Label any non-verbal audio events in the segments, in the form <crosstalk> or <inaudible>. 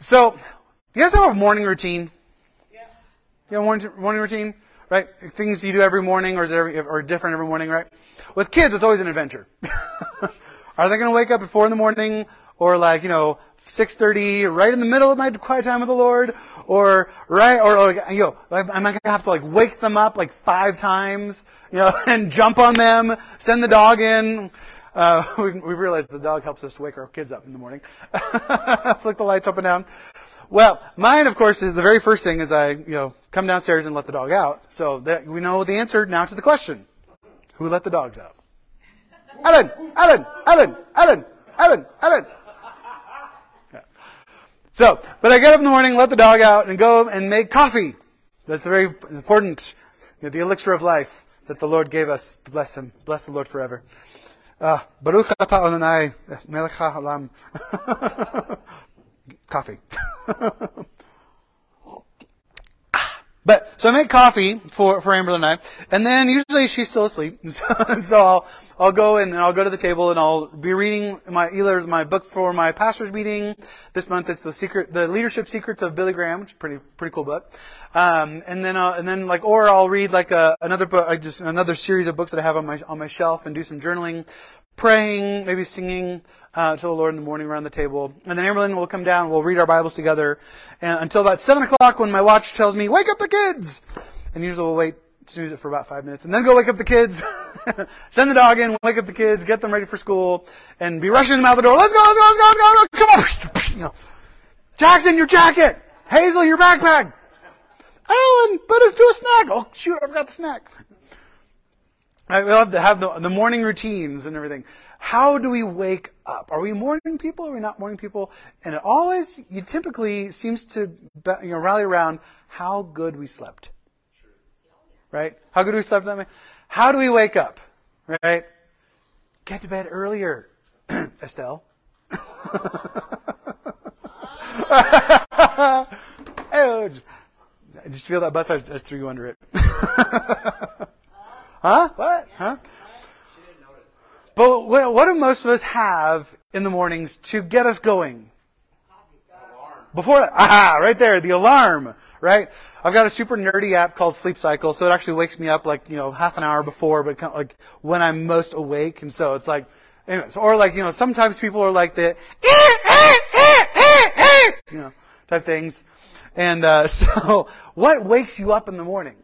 So, you guys have a morning routine? Yeah. You have a morning, morning routine? Right? Things you do every morning, or is every, or different every morning, right? With kids, it's always an adventure. <laughs> Are they going to wake up at four in the morning, or like you know six thirty, right in the middle of my quiet time with the Lord, or right, or, or you know, am I going to have to like wake them up like five times, you know, <laughs> and jump on them, send the dog in? Uh, <laughs> we, we've realized the dog helps us wake our kids up in the morning. <laughs> Flick the lights up and down. Well, mine, of course, is the very first thing is I, you know, come downstairs and let the dog out. So that we know the answer now to the question. Who let the dogs out? Ellen, Ellen, Ellen, Ellen, Ellen, Ellen. So, but I get up in the morning, let the dog out, and go and make coffee. That's very important. You know, the elixir of life that the Lord gave us. Bless him. Bless the Lord forever. Uh, Baruch atah Adonai melech haolam. <laughs> Coffee. <laughs> But so I make coffee for for Amber and I, and then usually she's still asleep, <laughs> so, so I'll I'll go and I'll go to the table and I'll be reading my either my book for my pastor's meeting this month. It's the secret, the leadership secrets of Billy Graham, which is pretty pretty cool book. Um, and then uh, and then like or I'll read like a, another book, I just another series of books that I have on my on my shelf and do some journaling, praying, maybe singing uh, to the Lord in the morning around the table. And then Amberlyn will come down, we'll read our Bibles together and, until about 7 o'clock when my watch tells me, wake up the kids! And usually we'll wait, snooze it for about five minutes, and then go wake up the kids, <laughs> send the dog in, wake up the kids, get them ready for school, and be rushing them out the door. Let's go, let's go, let's go, let's go, come on! <laughs> Jackson, your jacket! Hazel, your backpack! Alan, better do a snack! Oh, shoot, I forgot the snack. I love to have the, the morning routines and everything. How do we wake up? Are we morning people? Are we not morning people? And it always, you typically seems to you know, rally around how good we slept. Right? How good we slept that. How do we wake up? Right? Get to bed earlier, <clears throat> Estelle. <laughs> oh, just, feel that bus. I just threw you under it. <laughs> huh? What? Huh? But what do most of us have in the mornings to get us going? Before that, aha, right there, the alarm, right? I've got a super nerdy app called Sleep Cycle, so it actually wakes me up like, you know, half an hour before, but kind of like when I'm most awake. And so it's like, anyways, or like, you know, sometimes people are like the, you know, type things. And, uh, <laughs> so what wakes you up in the morning?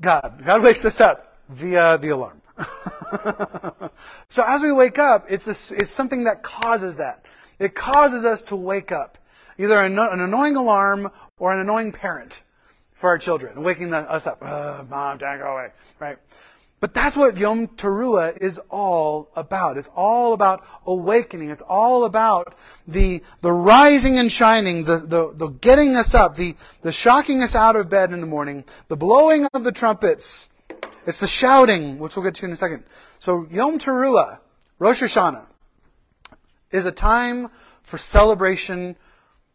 God. God wakes us up via the alarm. <laughs> so as we wake up, it's, a, it's something that causes that. It causes us to wake up. Either an, an annoying alarm or an annoying parent for our children, waking us up. Mom, Dad, go away. Right? But that's what Yom Teruah is all about. It's all about awakening. It's all about the, the rising and shining, the, the, the getting us up, the, the shocking us out of bed in the morning, the blowing of the trumpets, it's the shouting, which we'll get to in a second. So Yom Teruah, Rosh Hashanah, is a time for celebration,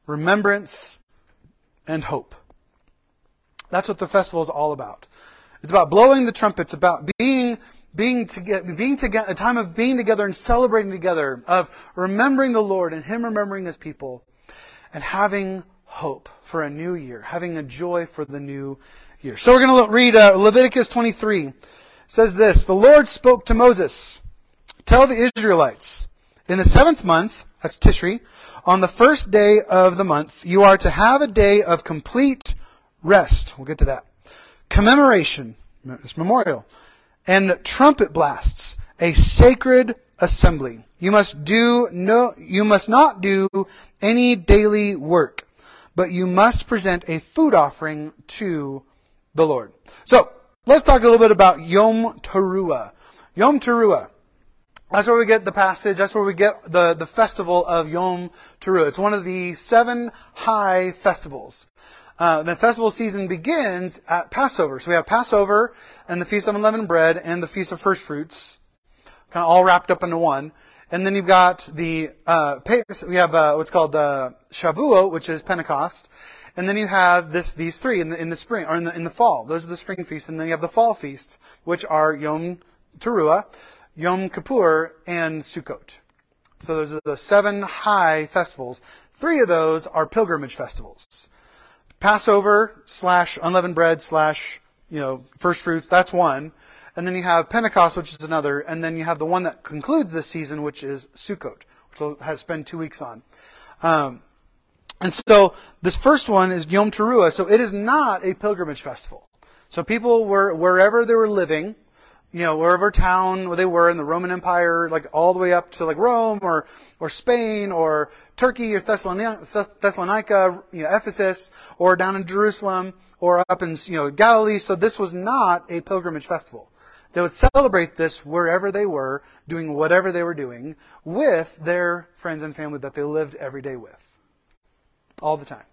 remembrance, and hope. That's what the festival is all about. It's about blowing the trumpets, about being being together, being together, a time of being together and celebrating together, of remembering the Lord and Him remembering His people, and having hope for a new year, having a joy for the new year. So we're going to read uh, Leviticus 23. It says this, The Lord spoke to Moses, Tell the Israelites, in the seventh month, that's Tishri, on the first day of the month, you are to have a day of complete rest. We'll get to that. Commemoration, it's memorial, and trumpet blasts, a sacred assembly. You must do no, you must not do any daily work, but you must present a food offering to the Lord. So, let's talk a little bit about Yom Teruah. Yom Teruah. That's where we get the passage. That's where we get the, the festival of Yom Teruah. It's one of the seven high festivals. Uh, the festival season begins at Passover. So we have Passover and the Feast of Unleavened Bread and the Feast of First Fruits, kind of all wrapped up into one. And then you've got the uh, we have uh, what's called the Shavuot, which is Pentecost, and then you have this, these three in the, in the spring, or in the, in the fall. Those are the spring feasts. And then you have the fall feasts, which are Yom Teruah, Yom Kippur, and Sukkot. So those are the seven high festivals. Three of those are pilgrimage festivals. Passover slash unleavened bread slash, you know, first fruits, that's one. And then you have Pentecost, which is another. And then you have the one that concludes this season, which is Sukkot, which we'll have spend two weeks on. Um, and so this first one is Yom Teruah. So it is not a pilgrimage festival. So people were, wherever they were living, you know, wherever town where they were in the Roman Empire, like all the way up to like Rome or, or Spain or Turkey or Thessalonica, you know, Ephesus or down in Jerusalem or up in, you know, Galilee. So this was not a pilgrimage festival. They would celebrate this wherever they were, doing whatever they were doing with their friends and family that they lived every day with. All the time.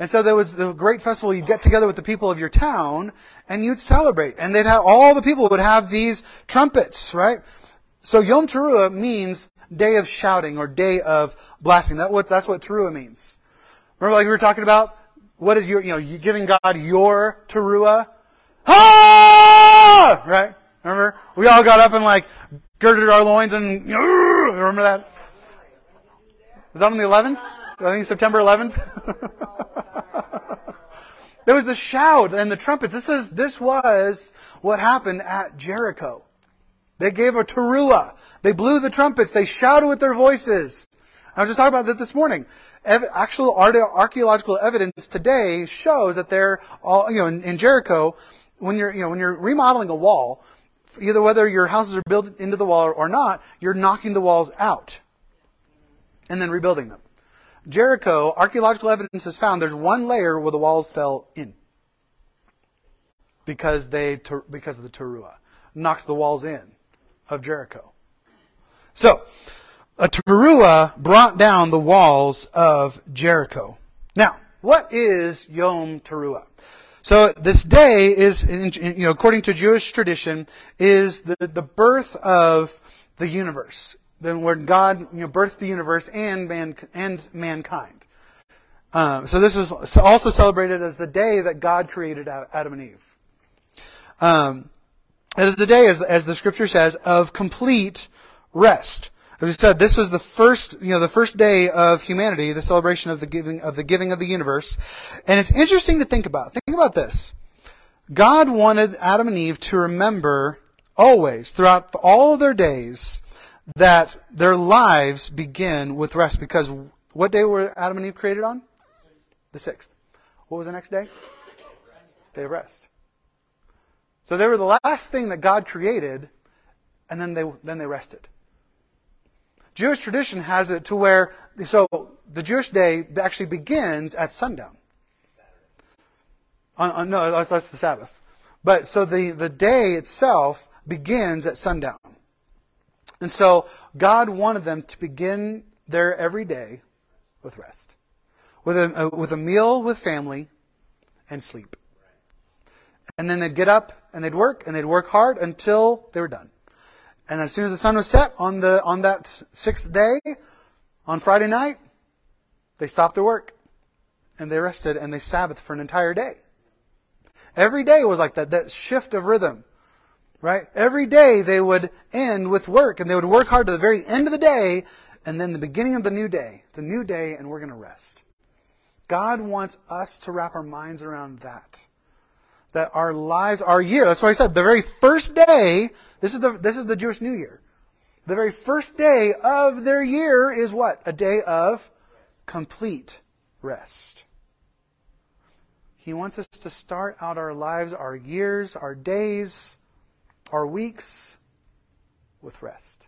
And so there was the great festival. You'd get together with the people of your town and you'd celebrate. And they'd have, all the people would have these trumpets, right? So Yom Teruah means day of shouting or day of blasting. That what, that's what Teruah means. Remember like we were talking about? What is your, you know, you giving God your Teruah? Ah! Right? Remember? We all got up and like girded our loins and, remember that? Was that on the 11th? I think September 11th. <laughs> there was the shout and the trumpets. This is this was what happened at Jericho. They gave a teruah. They blew the trumpets. They shouted with their voices. I was just talking about that this morning. Actual archaeological evidence today shows that they're all, you know, in, in Jericho, when you're, you know, when you're remodeling a wall, either whether your houses are built into the wall or not, you're knocking the walls out and then rebuilding them. Jericho, archaeological evidence has found there's one layer where the walls fell in because they because of the teruah knocked the walls in of Jericho. So, a teruah brought down the walls of Jericho. Now, what is Yom Teruah? So this day is, you know, according to Jewish tradition, is the, the birth of the universe than where God you know, birthed the universe and man and mankind. Um, so this is also celebrated as the day that God created Adam and Eve. Um, it is the day, as the, as the scripture says, of complete rest. As we said, this was the first, you know, the first day of humanity, the celebration of the giving of the giving of the universe. And it's interesting to think about. Think about this. God wanted Adam and Eve to remember always, throughout all of their days, that their lives begin with rest because what day were Adam and Eve created on? The sixth. What was the next day? Day of rest. So they were the last thing that God created, and then they then they rested. Jewish tradition has it to where so the Jewish day actually begins at sundown. On, on, no, that's, that's the Sabbath. But so the, the day itself begins at sundown. And so God wanted them to begin their every day with rest, with a, with a meal with family and sleep. And then they'd get up and they'd work and they'd work hard until they were done. And as soon as the sun was set on the on that sixth day, on Friday night, they stopped their work and they rested and they Sabbath for an entire day. Every day was like that, that shift of rhythm. Right? Every day they would end with work and they would work hard to the very end of the day and then the beginning of the new day. It's a new day and we're going to rest. God wants us to wrap our minds around that. That our lives, our year, that's why I said the very first day, this is the, this is the Jewish New Year. The very first day of their year is what? A day of complete rest. He wants us to start out our lives, our years, our days, our weeks with rest.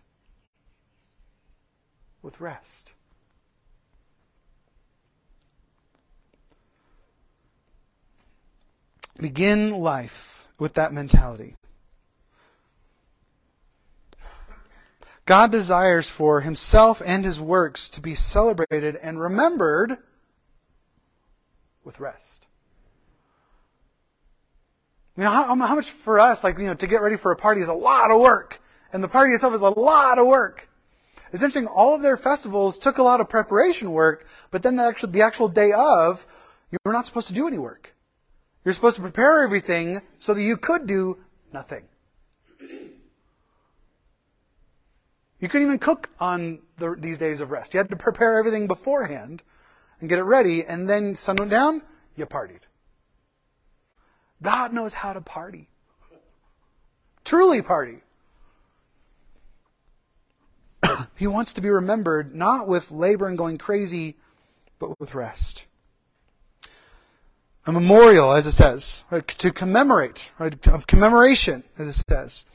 With rest. Begin life with that mentality. God desires for himself and his works to be celebrated and remembered with rest. You know, how, um, how much for us, like, you know, to get ready for a party is a lot of work. And the party itself is a lot of work. It's interesting, all of their festivals took a lot of preparation work, but then the actual, the actual day of, you were not supposed to do any work. You're supposed to prepare everything so that you could do nothing. You couldn't even cook on the, these days of rest. You had to prepare everything beforehand and get it ready, and then sun went down, you partied. God knows how to party. Truly party. <coughs> he wants to be remembered not with labor and going crazy, but with rest. A memorial, as it says, right, to commemorate, right, of commemoration, as it says.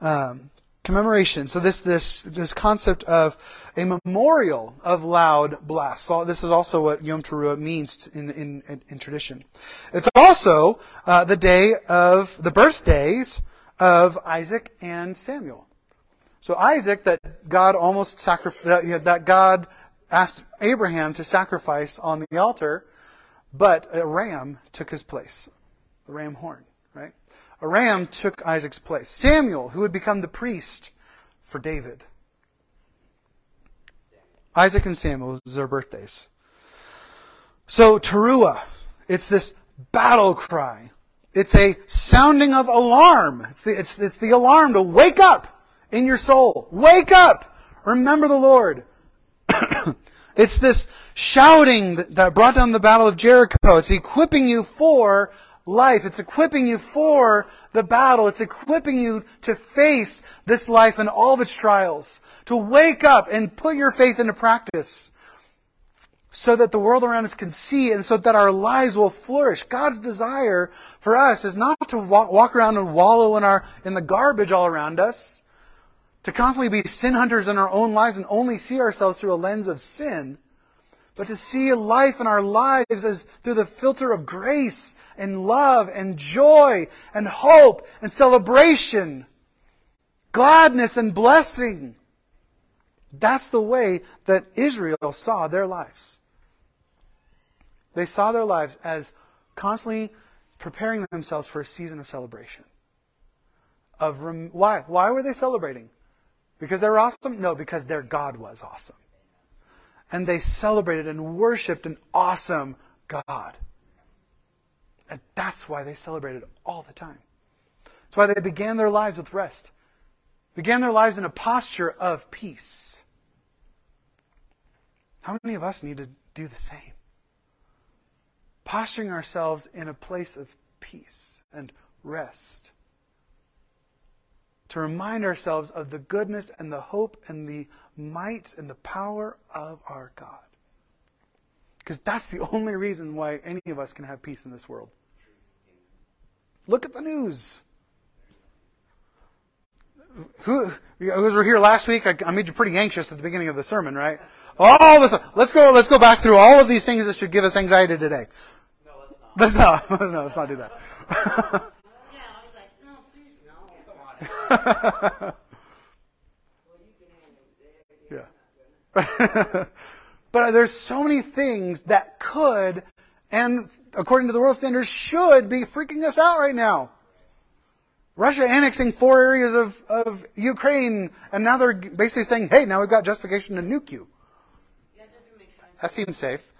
Um, commemoration. So this this this concept of a memorial of loud blasts. This is also what Yom Teruah means in in, in tradition. It's also uh, the day of the birthdays of Isaac and Samuel. So Isaac, that God almost sacrificed, that God asked Abraham to sacrifice on the altar, but a ram took his place, the ram horn? A ram took Isaac's place. Samuel, who would become the priest for David. Isaac and Samuel is their birthdays. So Teruah, it's this battle cry. It's a sounding of alarm. It's the, it's, it's the alarm to wake up in your soul. Wake up! Remember the Lord. <coughs> it's this shouting that brought down the battle of Jericho. It's equipping you for life. It's equipping you for the battle. It's equipping you to face this life and all of its trials. To wake up and put your faith into practice so that the world around us can see and so that our lives will flourish. God's desire for us is not to walk around and wallow in our, in the garbage all around us, to constantly be sin hunters in our own lives and only see ourselves through a lens of sin but to see life in our lives as through the filter of grace and love and joy and hope and celebration, gladness and blessing. That's the way that Israel saw their lives. They saw their lives as constantly preparing themselves for a season of celebration. Of rem- why? Why were they celebrating? Because they were awesome? No, because their God was awesome and they celebrated and worshiped an awesome God. And that's why they celebrated all the time. That's why they began their lives with rest, began their lives in a posture of peace. How many of us need to do the same? Posturing ourselves in a place of peace and rest to remind ourselves of the goodness and the hope and the might and the power of our God. Because that's the <laughs> only reason why any of us can have peace in this world. Look at the news. Who, who were here last week? I, I made you pretty anxious at the beginning of the sermon, right? All this. Let's go. Let's go back through all of these things that should give us anxiety today. No, let's not. Let's not. <laughs> No, let's not do that. <laughs> yeah. <laughs> but uh, there's so many things that could, and according to the world standards, should be freaking us out right now. Russia annexing four areas of, of Ukraine, and now they're basically saying, hey, now we've got justification to nuke you. That doesn't make sense. That seems safe.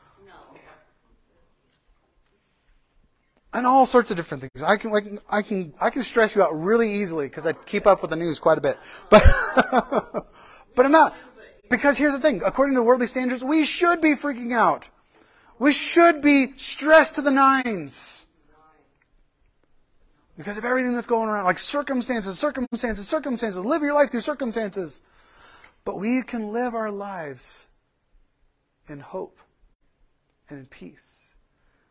And all sorts of different things. I can I can I can stress you out really easily because I keep up with the news quite a bit. But <laughs> but I'm not because here's the thing. According to worldly standards, we should be freaking out. We should be stressed to the nines. Because of everything that's going around, like circumstances, circumstances, circumstances. Live your life through circumstances. But we can live our lives in hope and in peace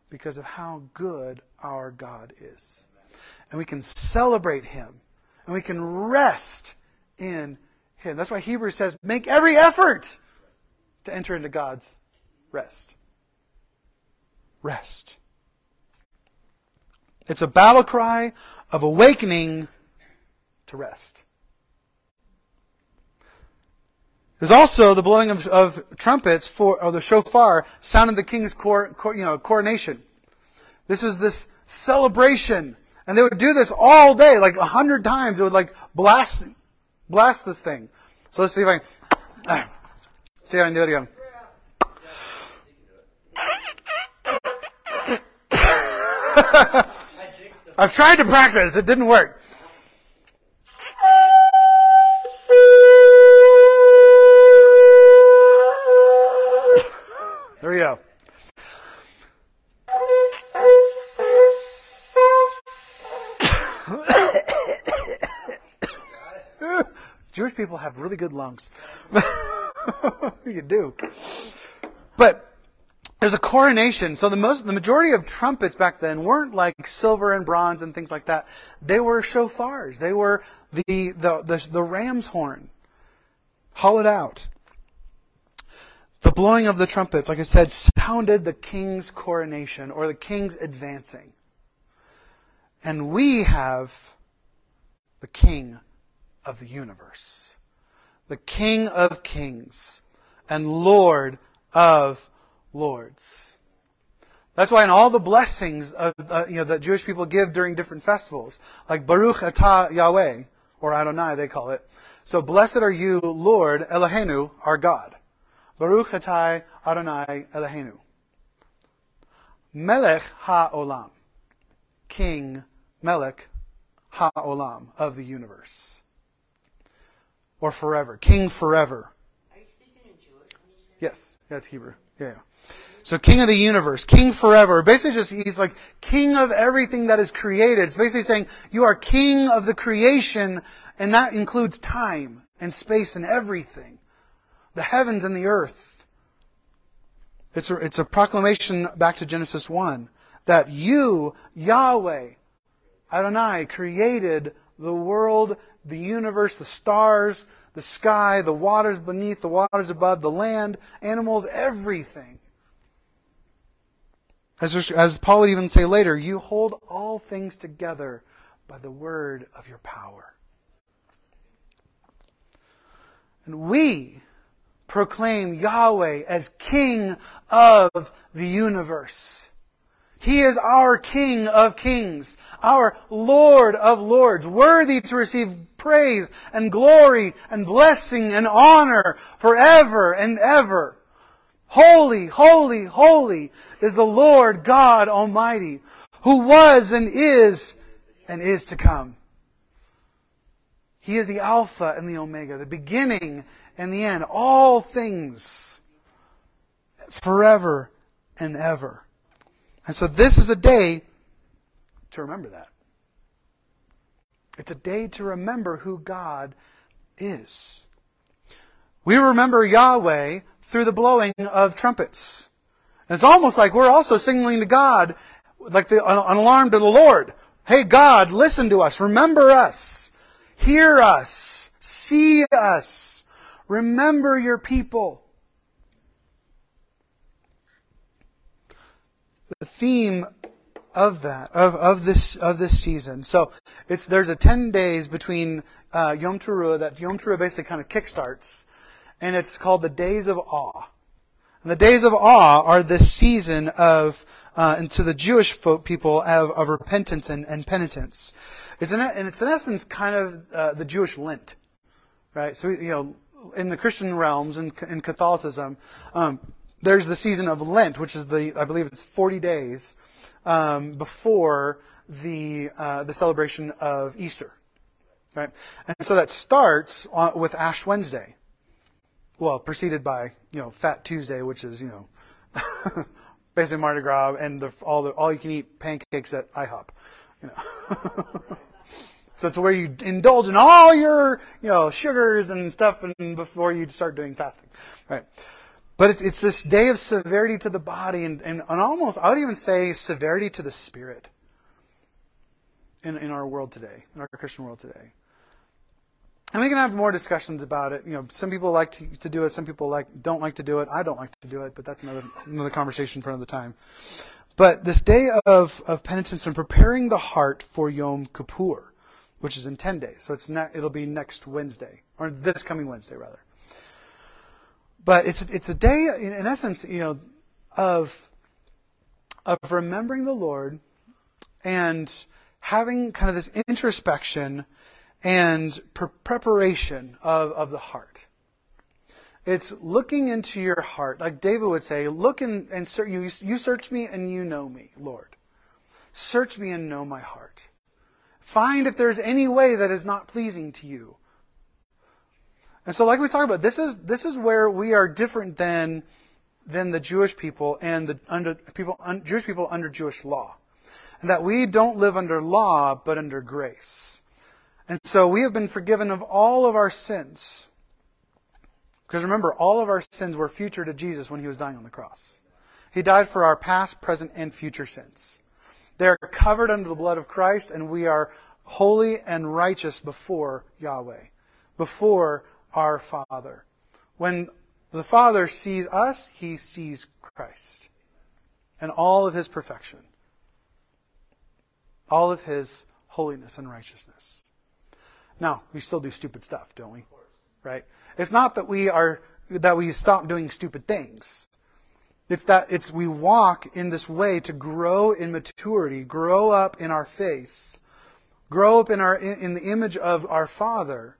because of how good our God is. And we can celebrate Him. And we can rest in Him. That's why Hebrews says, make every effort to enter into God's rest. Rest. It's a battle cry of awakening to rest. There's also the blowing of, of trumpets for, or the shofar, sounding the king's you know, coronation. This was this celebration. And they would do this all day, like a hundred times. It would like blast, blast this thing. So let's see if I can, <clears throat> see if I can do it again. <laughs> I've tried to practice, it didn't work. There we go. Jewish people have really good lungs. <laughs> you do. But there's a coronation. So the most, the majority of trumpets back then weren't like silver and bronze and things like that. They were shofars. They were the, the, the, the ram's horn. Hollowed out. The blowing of the trumpets, like I said, sounded the king's coronation or the king's advancing. And we have the king of the universe, the king of kings and lord of lords. That's why in all the blessings of, uh, you know, that Jewish people give during different festivals, like Baruch Atah Yahweh, or Adonai they call it. So blessed are you, Lord Eloheinu, our God. Baruch Atah Adonai Eloheinu. Melech HaOlam. King Melech HaOlam of the universe. Or forever. King forever. Are you speaking in Jewish when you say Yes, that's Hebrew. Yeah. So king of the universe, king forever. Basically just, he's like king of everything that is created. It's basically saying you are king of the creation and that includes time and space and everything. The heavens and the earth. It's a, it's a proclamation back to Genesis 1 that you, Yahweh, Adonai, created the world, the universe, the stars, the sky, the waters beneath, the waters above, the land, animals, everything. As, as Paul would even say later, you hold all things together by the word of your power. And we proclaim Yahweh as King of the universe. He is our King of kings, our Lord of lords, worthy to receive praise and glory and blessing and honor forever and ever. Holy, holy, holy is the Lord God Almighty, who was and is and is to come. He is the Alpha and the Omega, the beginning and the end, all things forever and ever. And so this is a day to remember that. It's a day to remember who God is. We remember Yahweh through the blowing of trumpets. And it's almost like we're also signaling to God, like the, an alarm to the Lord. Hey God, listen to us. Remember us. Hear us. See us. Remember your people. Theme of that, of, of this, of this season. So it's, there's a 10 days between, uh, Yom Teruah that Yom Teruah basically kind of kickstarts. And it's called the Days of Awe. And the Days of Awe are this season of, uh, and to the Jewish folk, people of, of repentance and, and penitence. It's in, and it's in essence kind of uh, the Jewish Lent, right? So you know, in the Christian realms and in, in Catholicism, um, there's the season of Lent, which is the I believe it's 40 days um, before the uh, the celebration of Easter, right? And so that starts on, with Ash Wednesday, well, preceded by you know Fat Tuesday, which is you know <laughs> basically Mardi Gras and the, all the all you can eat pancakes at IHOP, you know. <laughs> So it's where you indulge in all your, you know, sugars and stuff and before you start doing fasting. Right. But it's, it's this day of severity to the body and, and, and almost, I would even say severity to the spirit in, in our world today, in our Christian world today. And we can have more discussions about it. You know, some people like to, to do it, some people like don't like to do it. I don't like to do it, but that's another another conversation for another time. But this day of, of penitence and preparing the heart for Yom Kippur, which is in 10 days. So it's ne- it'll be next Wednesday, or this coming Wednesday, rather. But it's, it's a day, in, essence, you know, of, of remembering the Lord and having kind of this introspection and pre- preparation of, of the heart. It's looking into your heart, like David would say, look in, and ser- you, you search me and you know me, Lord. Search me and know my heart. Find if there's any way that is not pleasing to you. And so, like we talked about, this is this is where we are different than than the Jewish people and the under, people, un, Jewish people under Jewish law. And that we don't live under law, but under grace. And so we have been forgiven of all of our sins. Because remember, all of our sins were future to Jesus when he was dying on the cross. He died for our past, present, and future sins. They are covered under the blood of Christ, and we are holy and righteous before Yahweh, before our Father. When the Father sees us, he sees Christ and all of his perfection, all of his holiness and righteousness. Now, we still do stupid stuff, don't we? Right? It's not that we are that we stop doing stupid things. It's that it's we walk in this way to grow in maturity, grow up in our faith, grow up in our in the image of our Father.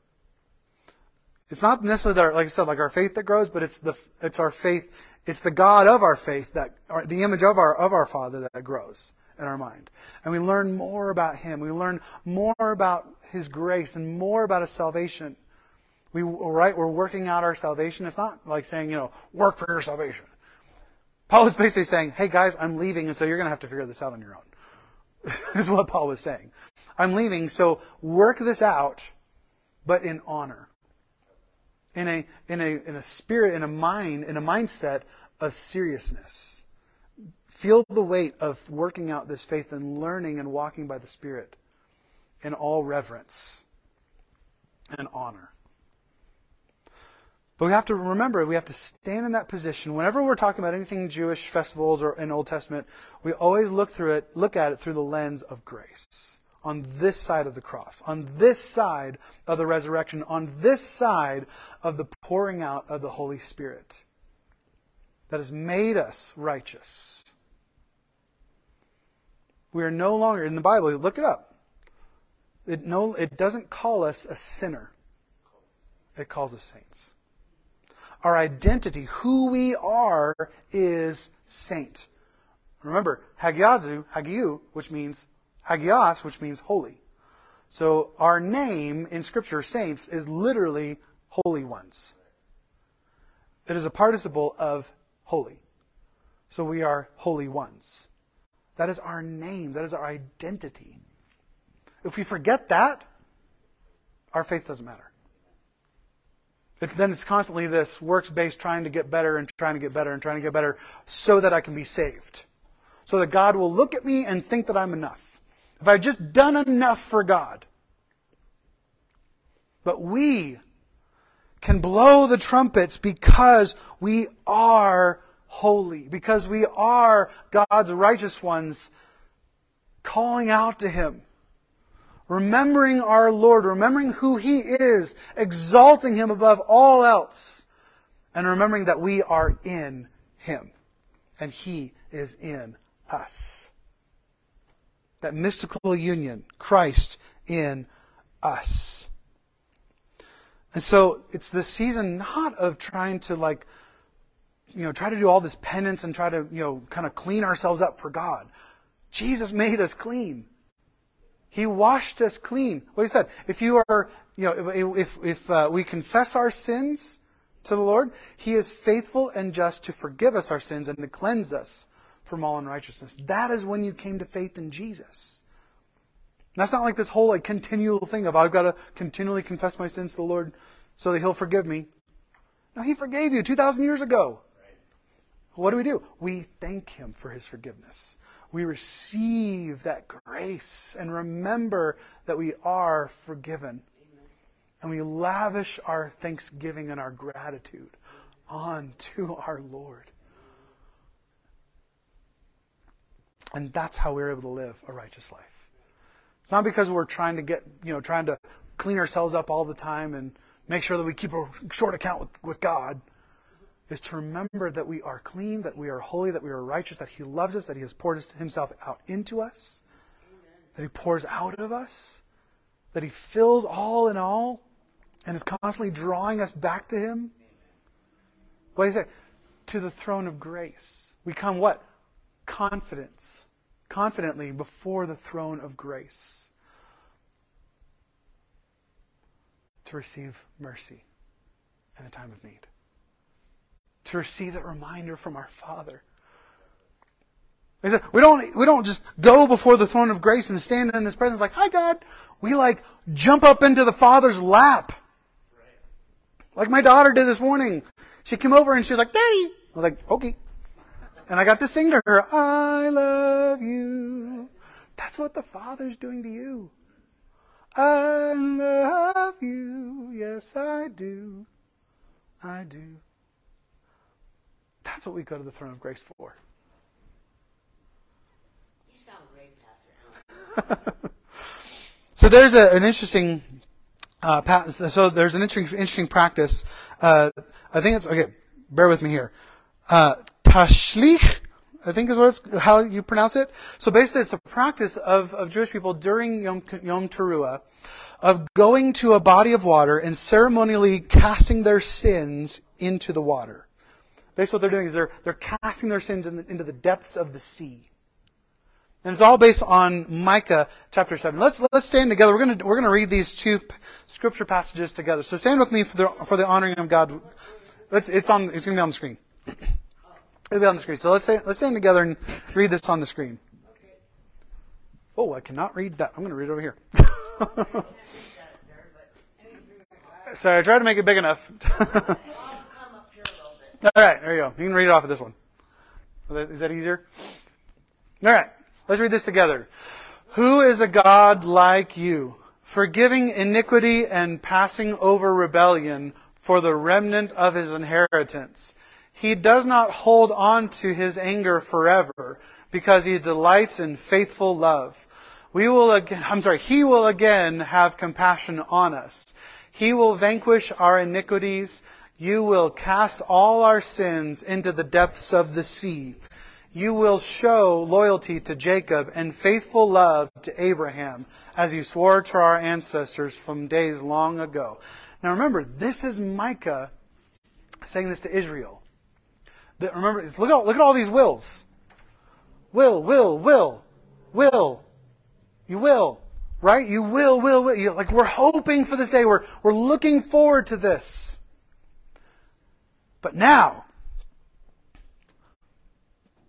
It's not necessarily like I said, like our faith that grows, but it's the it's our faith. It's the God of our faith that the image of our of our Father that grows in our mind, and we learn more about Him. We learn more about His grace and more about His salvation. We right, we're working out our salvation. It's not like saying you know work for your salvation. Paul is basically saying, "Hey guys, I'm leaving, and so you're going to have to figure this out on your own." <laughs> is what Paul was saying. I'm leaving, so work this out, but in honor in a, in a, in a spirit, in a mind, in a mindset of seriousness. Feel the weight of working out this faith and learning and walking by the Spirit in all reverence and honor. But we have to remember, we have to stand in that position. Whenever we're talking about anything Jewish festivals or in Old Testament, we always look through it, look at it through the lens of grace on this side of the cross, on this side of the resurrection, on this side of the pouring out of the Holy Spirit that has made us righteous. We are no longer, in the Bible, look it up. It, no, it doesn't call us a sinner, it calls us saints. Our identity, who we are, is saint. Remember, Hagiazu, Hagiu, which means Hagios, which means holy. So our name in Scripture, saints, is literally holy ones. It is a participle of holy. So we are holy ones. That is our name. That is our identity. If we forget that, our faith doesn't matter. Then it's constantly this works based trying to get better and trying to get better and trying to get better so that I can be saved. So that God will look at me and think that I'm enough if I've just done enough for God. But we can blow the trumpets because we are holy, because we are God's righteous ones calling out to Him, remembering our Lord, remembering who He is, exalting Him above all else, and remembering that we are in Him and He is in us that mystical union, Christ in us. And so it's the season not of trying to like, you know, try to do all this penance and try to, you know, kind of clean ourselves up for God. Jesus made us clean. He washed us clean. What he said, if you are, you know, if, if uh, we confess our sins to the Lord, He is faithful and just to forgive us our sins and to cleanse us from all unrighteousness. That is when you came to faith in Jesus. That's not like this whole like continual thing of I've got to continually confess my sins to the Lord so that He'll forgive me. No, He forgave you 2,000 years ago. What do we do? We thank Him for His forgiveness. We receive that grace and remember that we are forgiven. And we lavish our thanksgiving and our gratitude on to our Lord. And that's how we're able to live a righteous life. It's not because we're trying to get, you know, trying to clean ourselves up all the time and make sure that we keep a short account with, with God. Is to remember that we are clean, that we are holy, that we are righteous, that He loves us, that He has poured Himself out into us, that He pours out of us, that He fills all in all, and is constantly drawing us back to Him. What do you say? To the throne of grace. We come what? Confidence, confidently before the throne of grace to receive mercy in a time of need. to receive that reminder from our Father. He said, we don't, we don't just go before the throne of grace and stand in His presence like, hi God. We like jump up into the Father's lap. Like my daughter did this morning. She came over and she was like, Daddy. I was like, okay. And I got to sing to her, I love you. That's what the Father's doing to you. I love you. Yes, I do. I do. That's what we go to the throne of grace for. You sound great, Pastor. <laughs> So there's a, an interesting, uh, so there's an interesting, interesting practice. Uh, I think it's okay. Bear with me here. Uh, tashlich, I think is what it's, how you pronounce it. So basically, it's a practice of, of Jewish people during Yom, Yom Teruah of going to a body of water and ceremonially casting their sins into the water. Basically, what they're doing is they're they're casting their sins in the, into the depths of the sea. And it's all based on Micah chapter 7. Let's, let's stand together. We're going to, we're going to read these two scripture passages together. So stand with me for the, for the honoring of God. It's on, it's going to be on the screen. <clears throat> It'll be on the screen. So let's, say, let's stand together and read this on the screen. Oh, I cannot read that. I'm going to read it over here. <laughs> Sorry, I tried to make it big enough. <laughs> All right, there you go. You can read it off of this one. Is that easier? All right, let's read this together. Who is a God like you, forgiving iniquity and passing over rebellion for the remnant of his inheritance? He does not hold on to his anger forever because he delights in faithful love. We will again, I'm sorry, he will again have compassion on us. He will vanquish our iniquities. You will cast all our sins into the depths of the sea. You will show loyalty to Jacob and faithful love to Abraham, as you swore to our ancestors from days long ago. Now remember, this is Micah saying this to Israel. That- Remember, look at, look at all these wills. Will, will, will, will. You will. Right? You will, will, will. You, like we're hoping for this day. We're, we're looking forward to this. But now,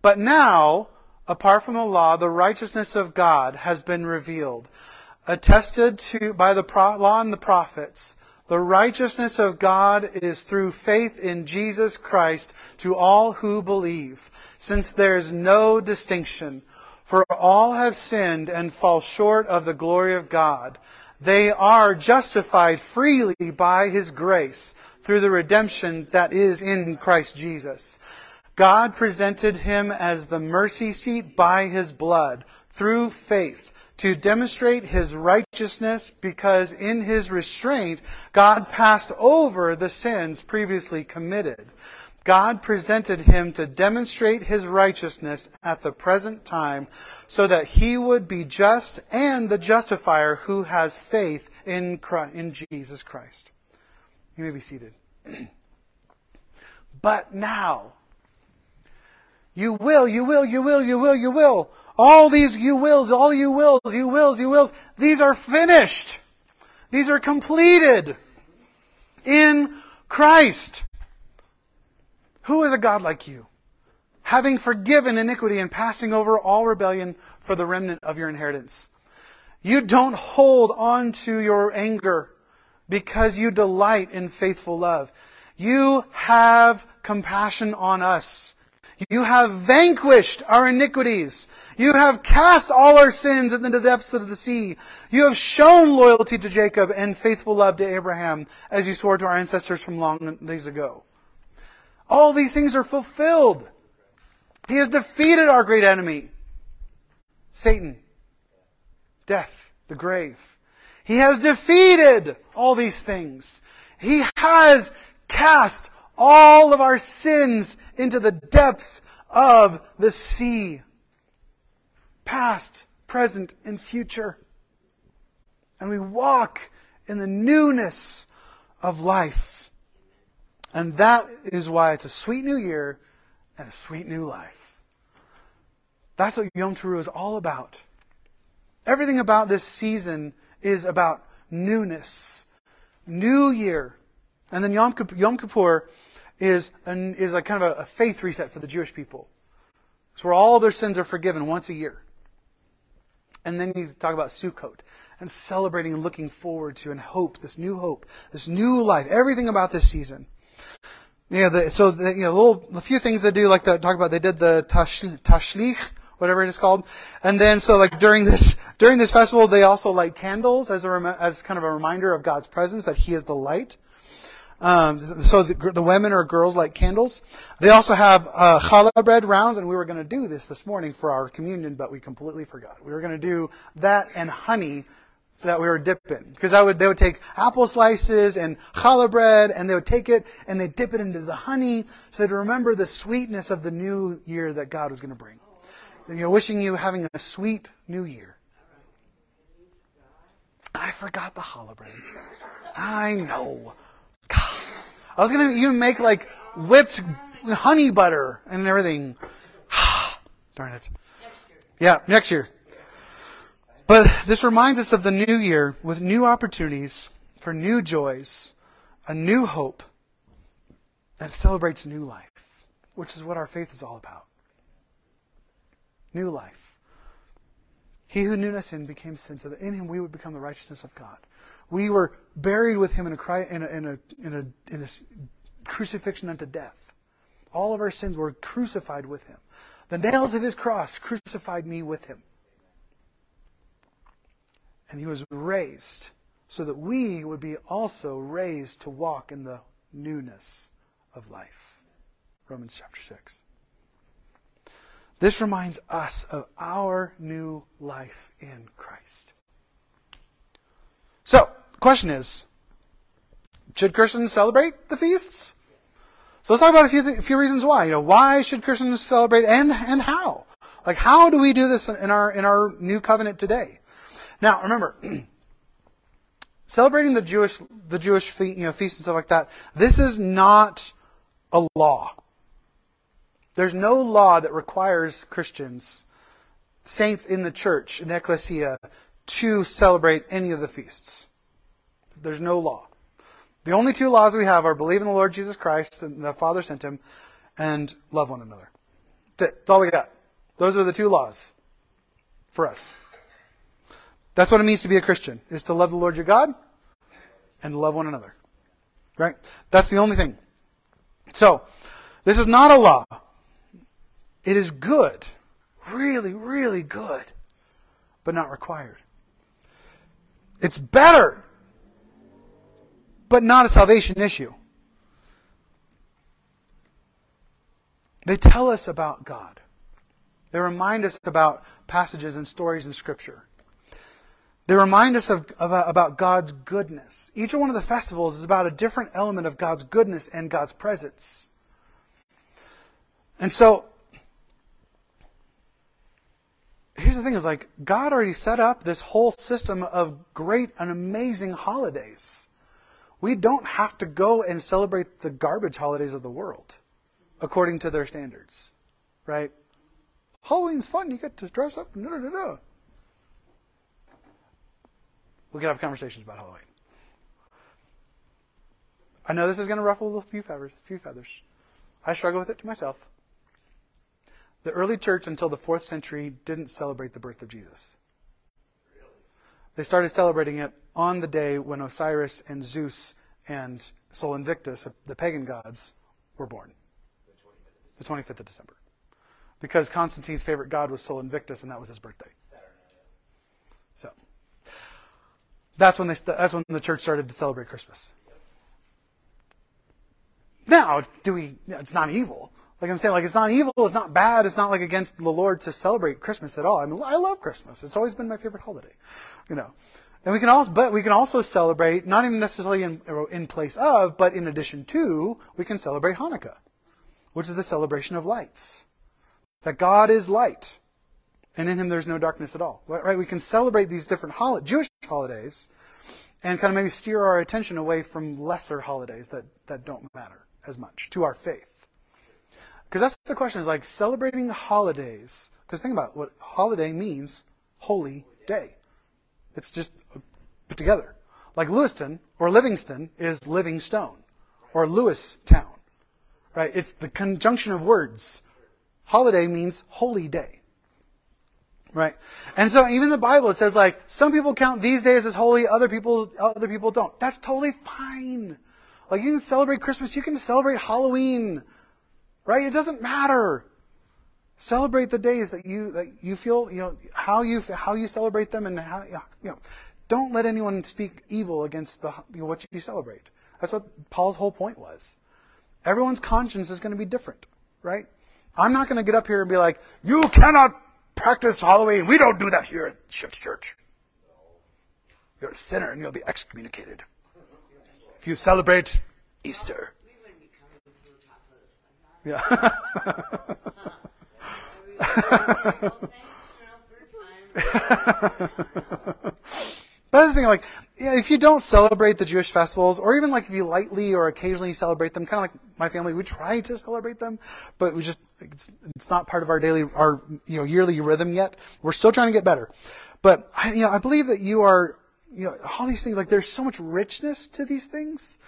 but now, apart from the law, the righteousness of God has been revealed, attested to by the pro- law and the prophets. The righteousness of God is through faith in Jesus Christ to all who believe, since there is no distinction. For all have sinned and fall short of the glory of God. They are justified freely by His grace through the redemption that is in Christ Jesus. God presented him as the mercy seat by his blood through faith to demonstrate his righteousness because in his restraint God passed over the sins previously committed. God presented him to demonstrate his righteousness at the present time so that he would be just and the justifier who has faith in, Christ, in Jesus Christ. You may be seated. <clears throat> but now, you will, you will, you will, you will, you will. All these you wills, all you wills, you wills, you wills, these are finished. These are completed in Christ. Who is a God like you? Having forgiven iniquity and passing over all rebellion for the remnant of your inheritance. You don't hold on to your anger because you delight in faithful love. You have compassion on us. You have vanquished our iniquities. You have cast all our sins into the depths of the sea. You have shown loyalty to Jacob and faithful love to Abraham, as you swore to our ancestors from long days ago. All these things are fulfilled. He has defeated our great enemy, Satan, death, the grave. He has defeated all these things. He has cast all of our sins into the depths of the sea. Past, present, and future. And we walk in the newness of life. And that is why it's a sweet new year and a sweet new life. That's what Yom Teruah is all about. Everything about this season is about newness. New year. And then Yom Kippur, Yom Kippur is an, is like kind of a, a faith reset for the Jewish people. It's where all their sins are forgiven once a year. And then he's talk about Sukkot and celebrating and looking forward to and hope, this new hope, this new life, everything about this season. Yeah, the, so the, you know, little a few things they do, like the, talk about. They did the tash, tashlich, whatever it is called, and then so like during this during this festival, they also light candles as a as kind of a reminder of God's presence that He is the light. Um, so the, the, women or girls light candles. They also have uh, challah bread rounds, and we were going to do this this morning for our communion, but we completely forgot. We were going to do that and honey that we were dipping. Because would, they would take apple slices and challah bread and they would take it and they dip it into the honey so they'd remember the sweetness of the new year that God was going to bring. And, you know, wishing you having a sweet new year. I forgot the challah bread. I know. I was going to even make like whipped honey butter and everything. <sighs> Darn it. Yeah, next year. But this reminds us of the new year with new opportunities for new joys, a new hope that celebrates new life, which is what our faith is all about. New life. He who knew no sin became sin, so that in him we would become the righteousness of God. We were buried with him in a, in a, in a, in a, in a crucifixion unto death. All of our sins were crucified with him. The nails of his cross crucified me with him and he was raised so that we would be also raised to walk in the newness of life. Romans chapter 6. This reminds us of our new life in Christ. So, question is should Christians celebrate the feasts? So let's talk about a few, th- few reasons why. You know, why should Christians celebrate and, and how? Like, how do we do this in our, in our new covenant today? Now, remember, <clears throat> celebrating the Jewish, the Jewish fe- you know, feasts and stuff like that, this is not a law. There's no law that requires Christians, saints in the church, in the ecclesia, to celebrate any of the feasts. There's no law. The only two laws we have are believe in the Lord Jesus Christ and the Father sent him, and love one another. That's all we got. Those are the two laws for us. That's what it means to be a Christian, is to love the Lord your God and love one another. Right? That's the only thing. So, this is not a law. It is good. Really, really good. But not required. It's better. But not a salvation issue. They tell us about God. They remind us about passages and stories in Scripture. They remind us of, of, uh, about God's goodness. Each one of the festivals is about a different element of God's goodness and God's presence. And so, here's the thing is like, God already set up this whole system of great and amazing holidays. We don't have to go and celebrate the garbage holidays of the world according to their standards. Right? Halloween's fun. You get to dress up. No, no, no, no. We could have conversations about Halloween. I know this is going to ruffle a few feathers. A few feathers. I struggle with it to myself. The early church, until the fourth century, didn't celebrate the birth of Jesus. They started celebrating it on the day when Osiris and Zeus and Sol Invictus, the pagan gods, were born. The 25th of December. Because Constantine's favorite god was Sol Invictus, and that was his birthday. So. That's when they, that's when the church started to celebrate Christmas. Now, do we, it's not evil. Like I'm saying, like it's not evil, it's not bad, it's not like against the Lord to celebrate Christmas at all. I mean, I love Christmas. It's always been my favorite holiday, you know. And we can also, but we can also celebrate, not even necessarily in, in place of, but in addition to, we can celebrate Hanukkah, which is the celebration of lights. That God is light and in him there's no darkness at all. Right? We can celebrate these different hol- Jewish holidays and kind of maybe steer our attention away from lesser holidays that, that don't matter as much to our faith. Because that's the question is like celebrating holidays. Because think about what holiday means holy day. It's just uh, put together. Like Lewiston or Livingston is Living Stone or Lewis Town. right? It's the conjunction of words. Holiday means holy day. Right? And so even the Bible, it says like, some people count these days as holy, other people, other people don't. That's totally fine. Like you can celebrate Christmas, you can celebrate Halloween. Right? It doesn't matter. Celebrate the days that you, that you feel, you know, how you, how you celebrate them and how, you know, don't let anyone speak evil against the, you know, what you celebrate. That's what Paul's whole point was. Everyone's conscience is going to be different, right? I'm not going to get up here and be like, you cannot practice Halloween. We don't do that here at Shift Church. You're a sinner and you'll be excommunicated. If you celebrate Easter. Yeah. <laughs> That's the thing, like, yeah, if you don't celebrate the Jewish festivals, or even like if you lightly or occasionally celebrate them, kind of like my family, we try to celebrate them, but we just, it's, it's not part of our daily, our, you know, yearly rhythm yet. We're still trying to get better. But, I, you know, I believe that you are, you know, all these things, like there's so much richness to these things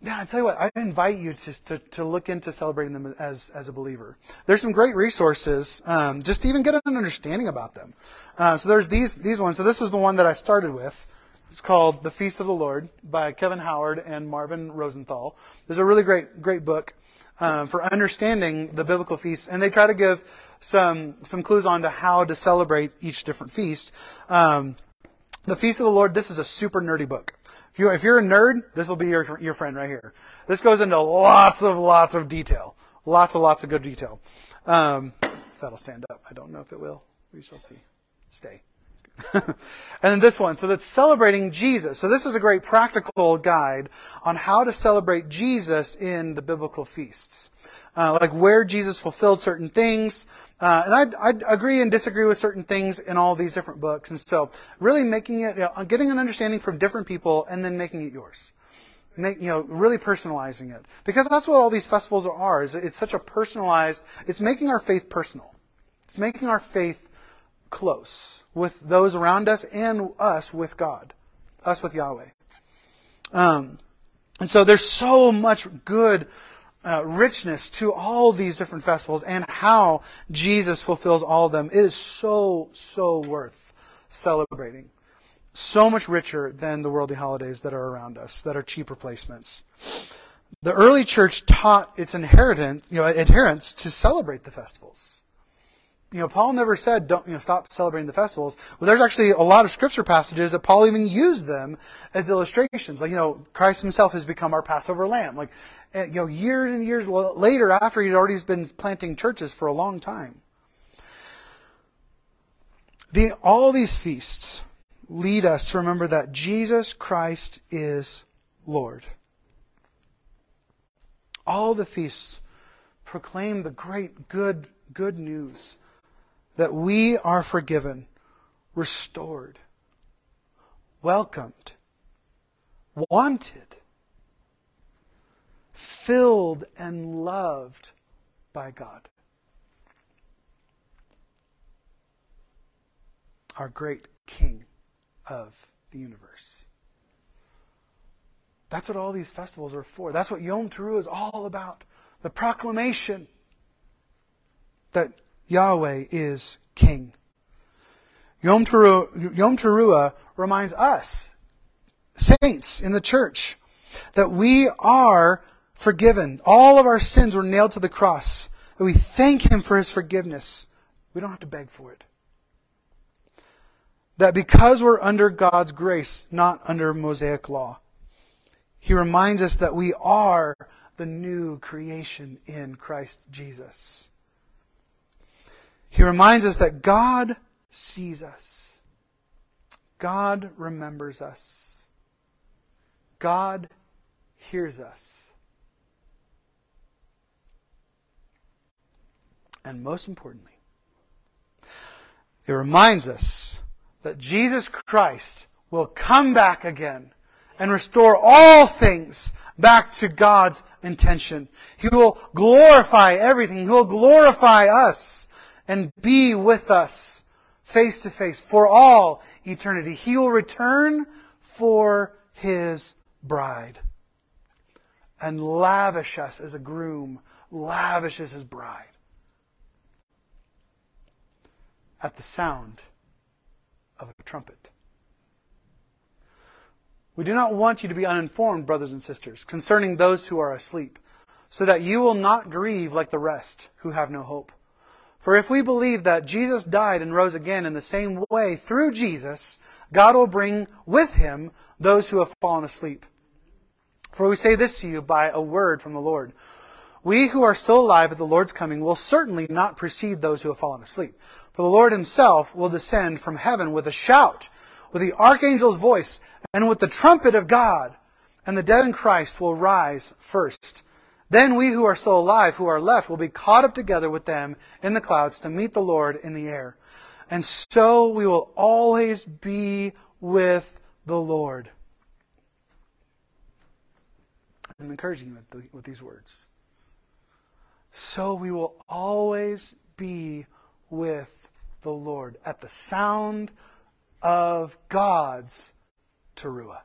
yeah, I tell you what, I invite you to, to, to, look into celebrating them as, as a believer. There's some great resources, um, just to even get an understanding about them. Uh, so there's these, these ones. So this is the one that I started with. It's called The Feast of the Lord by Kevin Howard and Marvin Rosenthal. There's a really great, great book, um, for understanding the biblical feasts. And they try to give some, some clues on to how to celebrate each different feast. Um, the Feast of the Lord, this is a super nerdy book. If, you, if you're a nerd, this will be your, your friend right here. This goes into lots of, lots of detail. Lots and lots of good detail. Um, if that'll stand up. I don't know if it will. We shall see. Stay. <laughs> and then this one. So that's celebrating Jesus. So this is a great practical guide on how to celebrate Jesus in the biblical feasts. Uh, like where Jesus fulfilled certain things, uh, and I I agree and disagree with certain things in all these different books. And so, really making it, you know, getting an understanding from different people, and then making it yours. Make, you know, really personalizing it because that's what all these festivals are. Is it's such a personalized. It's making our faith personal. It's making our faith close with those around us and us with God, us with Yahweh. Um, and so there's so much good uh, richness to all these different festivals and how Jesus fulfills all of them. It is so, so worth celebrating. So much richer than the worldly holidays that are around us, that are cheap replacements. The early church taught its inheritance, you know, adherents to celebrate the festivals you know, Paul never said don't you know stop celebrating the festivals. Well, there's actually a lot of scripture passages that Paul even used them as illustrations. Like you know, Christ Himself has become our Passover lamb. Like eh, you know, years and years later, after He'd already been planting churches for a long time. The all these feasts lead us to remember that Jesus Christ is Lord. All the feasts proclaim the great good good news that we are forgiven, restored, welcomed, wanted, filled, and loved by God. Our great King of the universe. That's what all these festivals are for. That's what Yom Teruah is all about. The proclamation that Yahweh is King. Yom Teruah, Yom Teruah reminds us, saints in the church, that we are forgiven. All of our sins were nailed to the cross. That we thank Him for His forgiveness. We don't have to beg for it. That because we're under God's grace, not under Mosaic law, He reminds us that we are the new creation in Christ Jesus. He reminds us that God sees us. God remembers us. God hears us. And most importantly, it reminds us that Jesus Christ will come back again and restore all things back to God's intention. He will glorify everything. He will glorify us and be with us face to face for all eternity. He will return for his bride. and lavish us as a groom lavishes his bride. At the sound of a trumpet. We do not want you to be uninformed, brothers and sisters, concerning those who are asleep, so that you will not grieve like the rest who have no hope. For if we believe that Jesus died and rose again in the same way through Jesus, God will bring with him those who have fallen asleep. For we say this to you by a word from the Lord. We who are still alive at the Lord's coming will certainly not precede those who have fallen asleep. For the Lord himself will descend from heaven with a shout, with the archangel's voice, and with the trumpet of God. And the dead in Christ will rise first. Then we who are still alive, who are left, will be caught up together with them in the clouds to meet the Lord in the air. And so we will always be with the Lord. I'm encouraging you with, the, with these words. So we will always be with the Lord at the sound of God's teruah.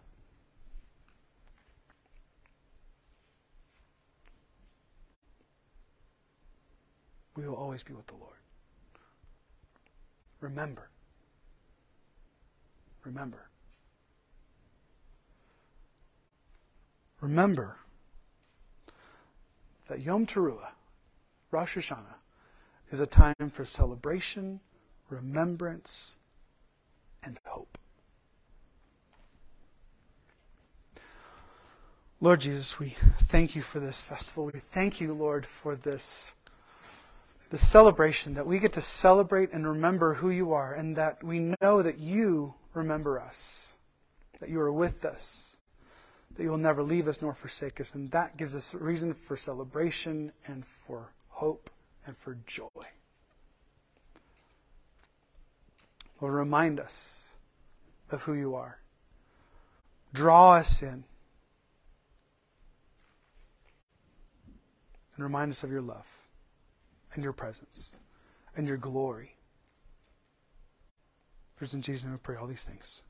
We will always be with the Lord. Remember. Remember. Remember that Yom Teruah, Rosh Hashanah, is a time for celebration, remembrance, and hope. Lord Jesus, we thank you for this festival. We thank you, Lord, for this, this celebration that we get to celebrate and remember who you are, and that we know that you remember us, that you are with us, that you will never leave us nor forsake us. And that gives us reason for celebration and for hope and for joy. Lord, remind us of who you are. Draw us in. And remind us of your love and your presence and your glory. For in Jesus' name we pray all these things.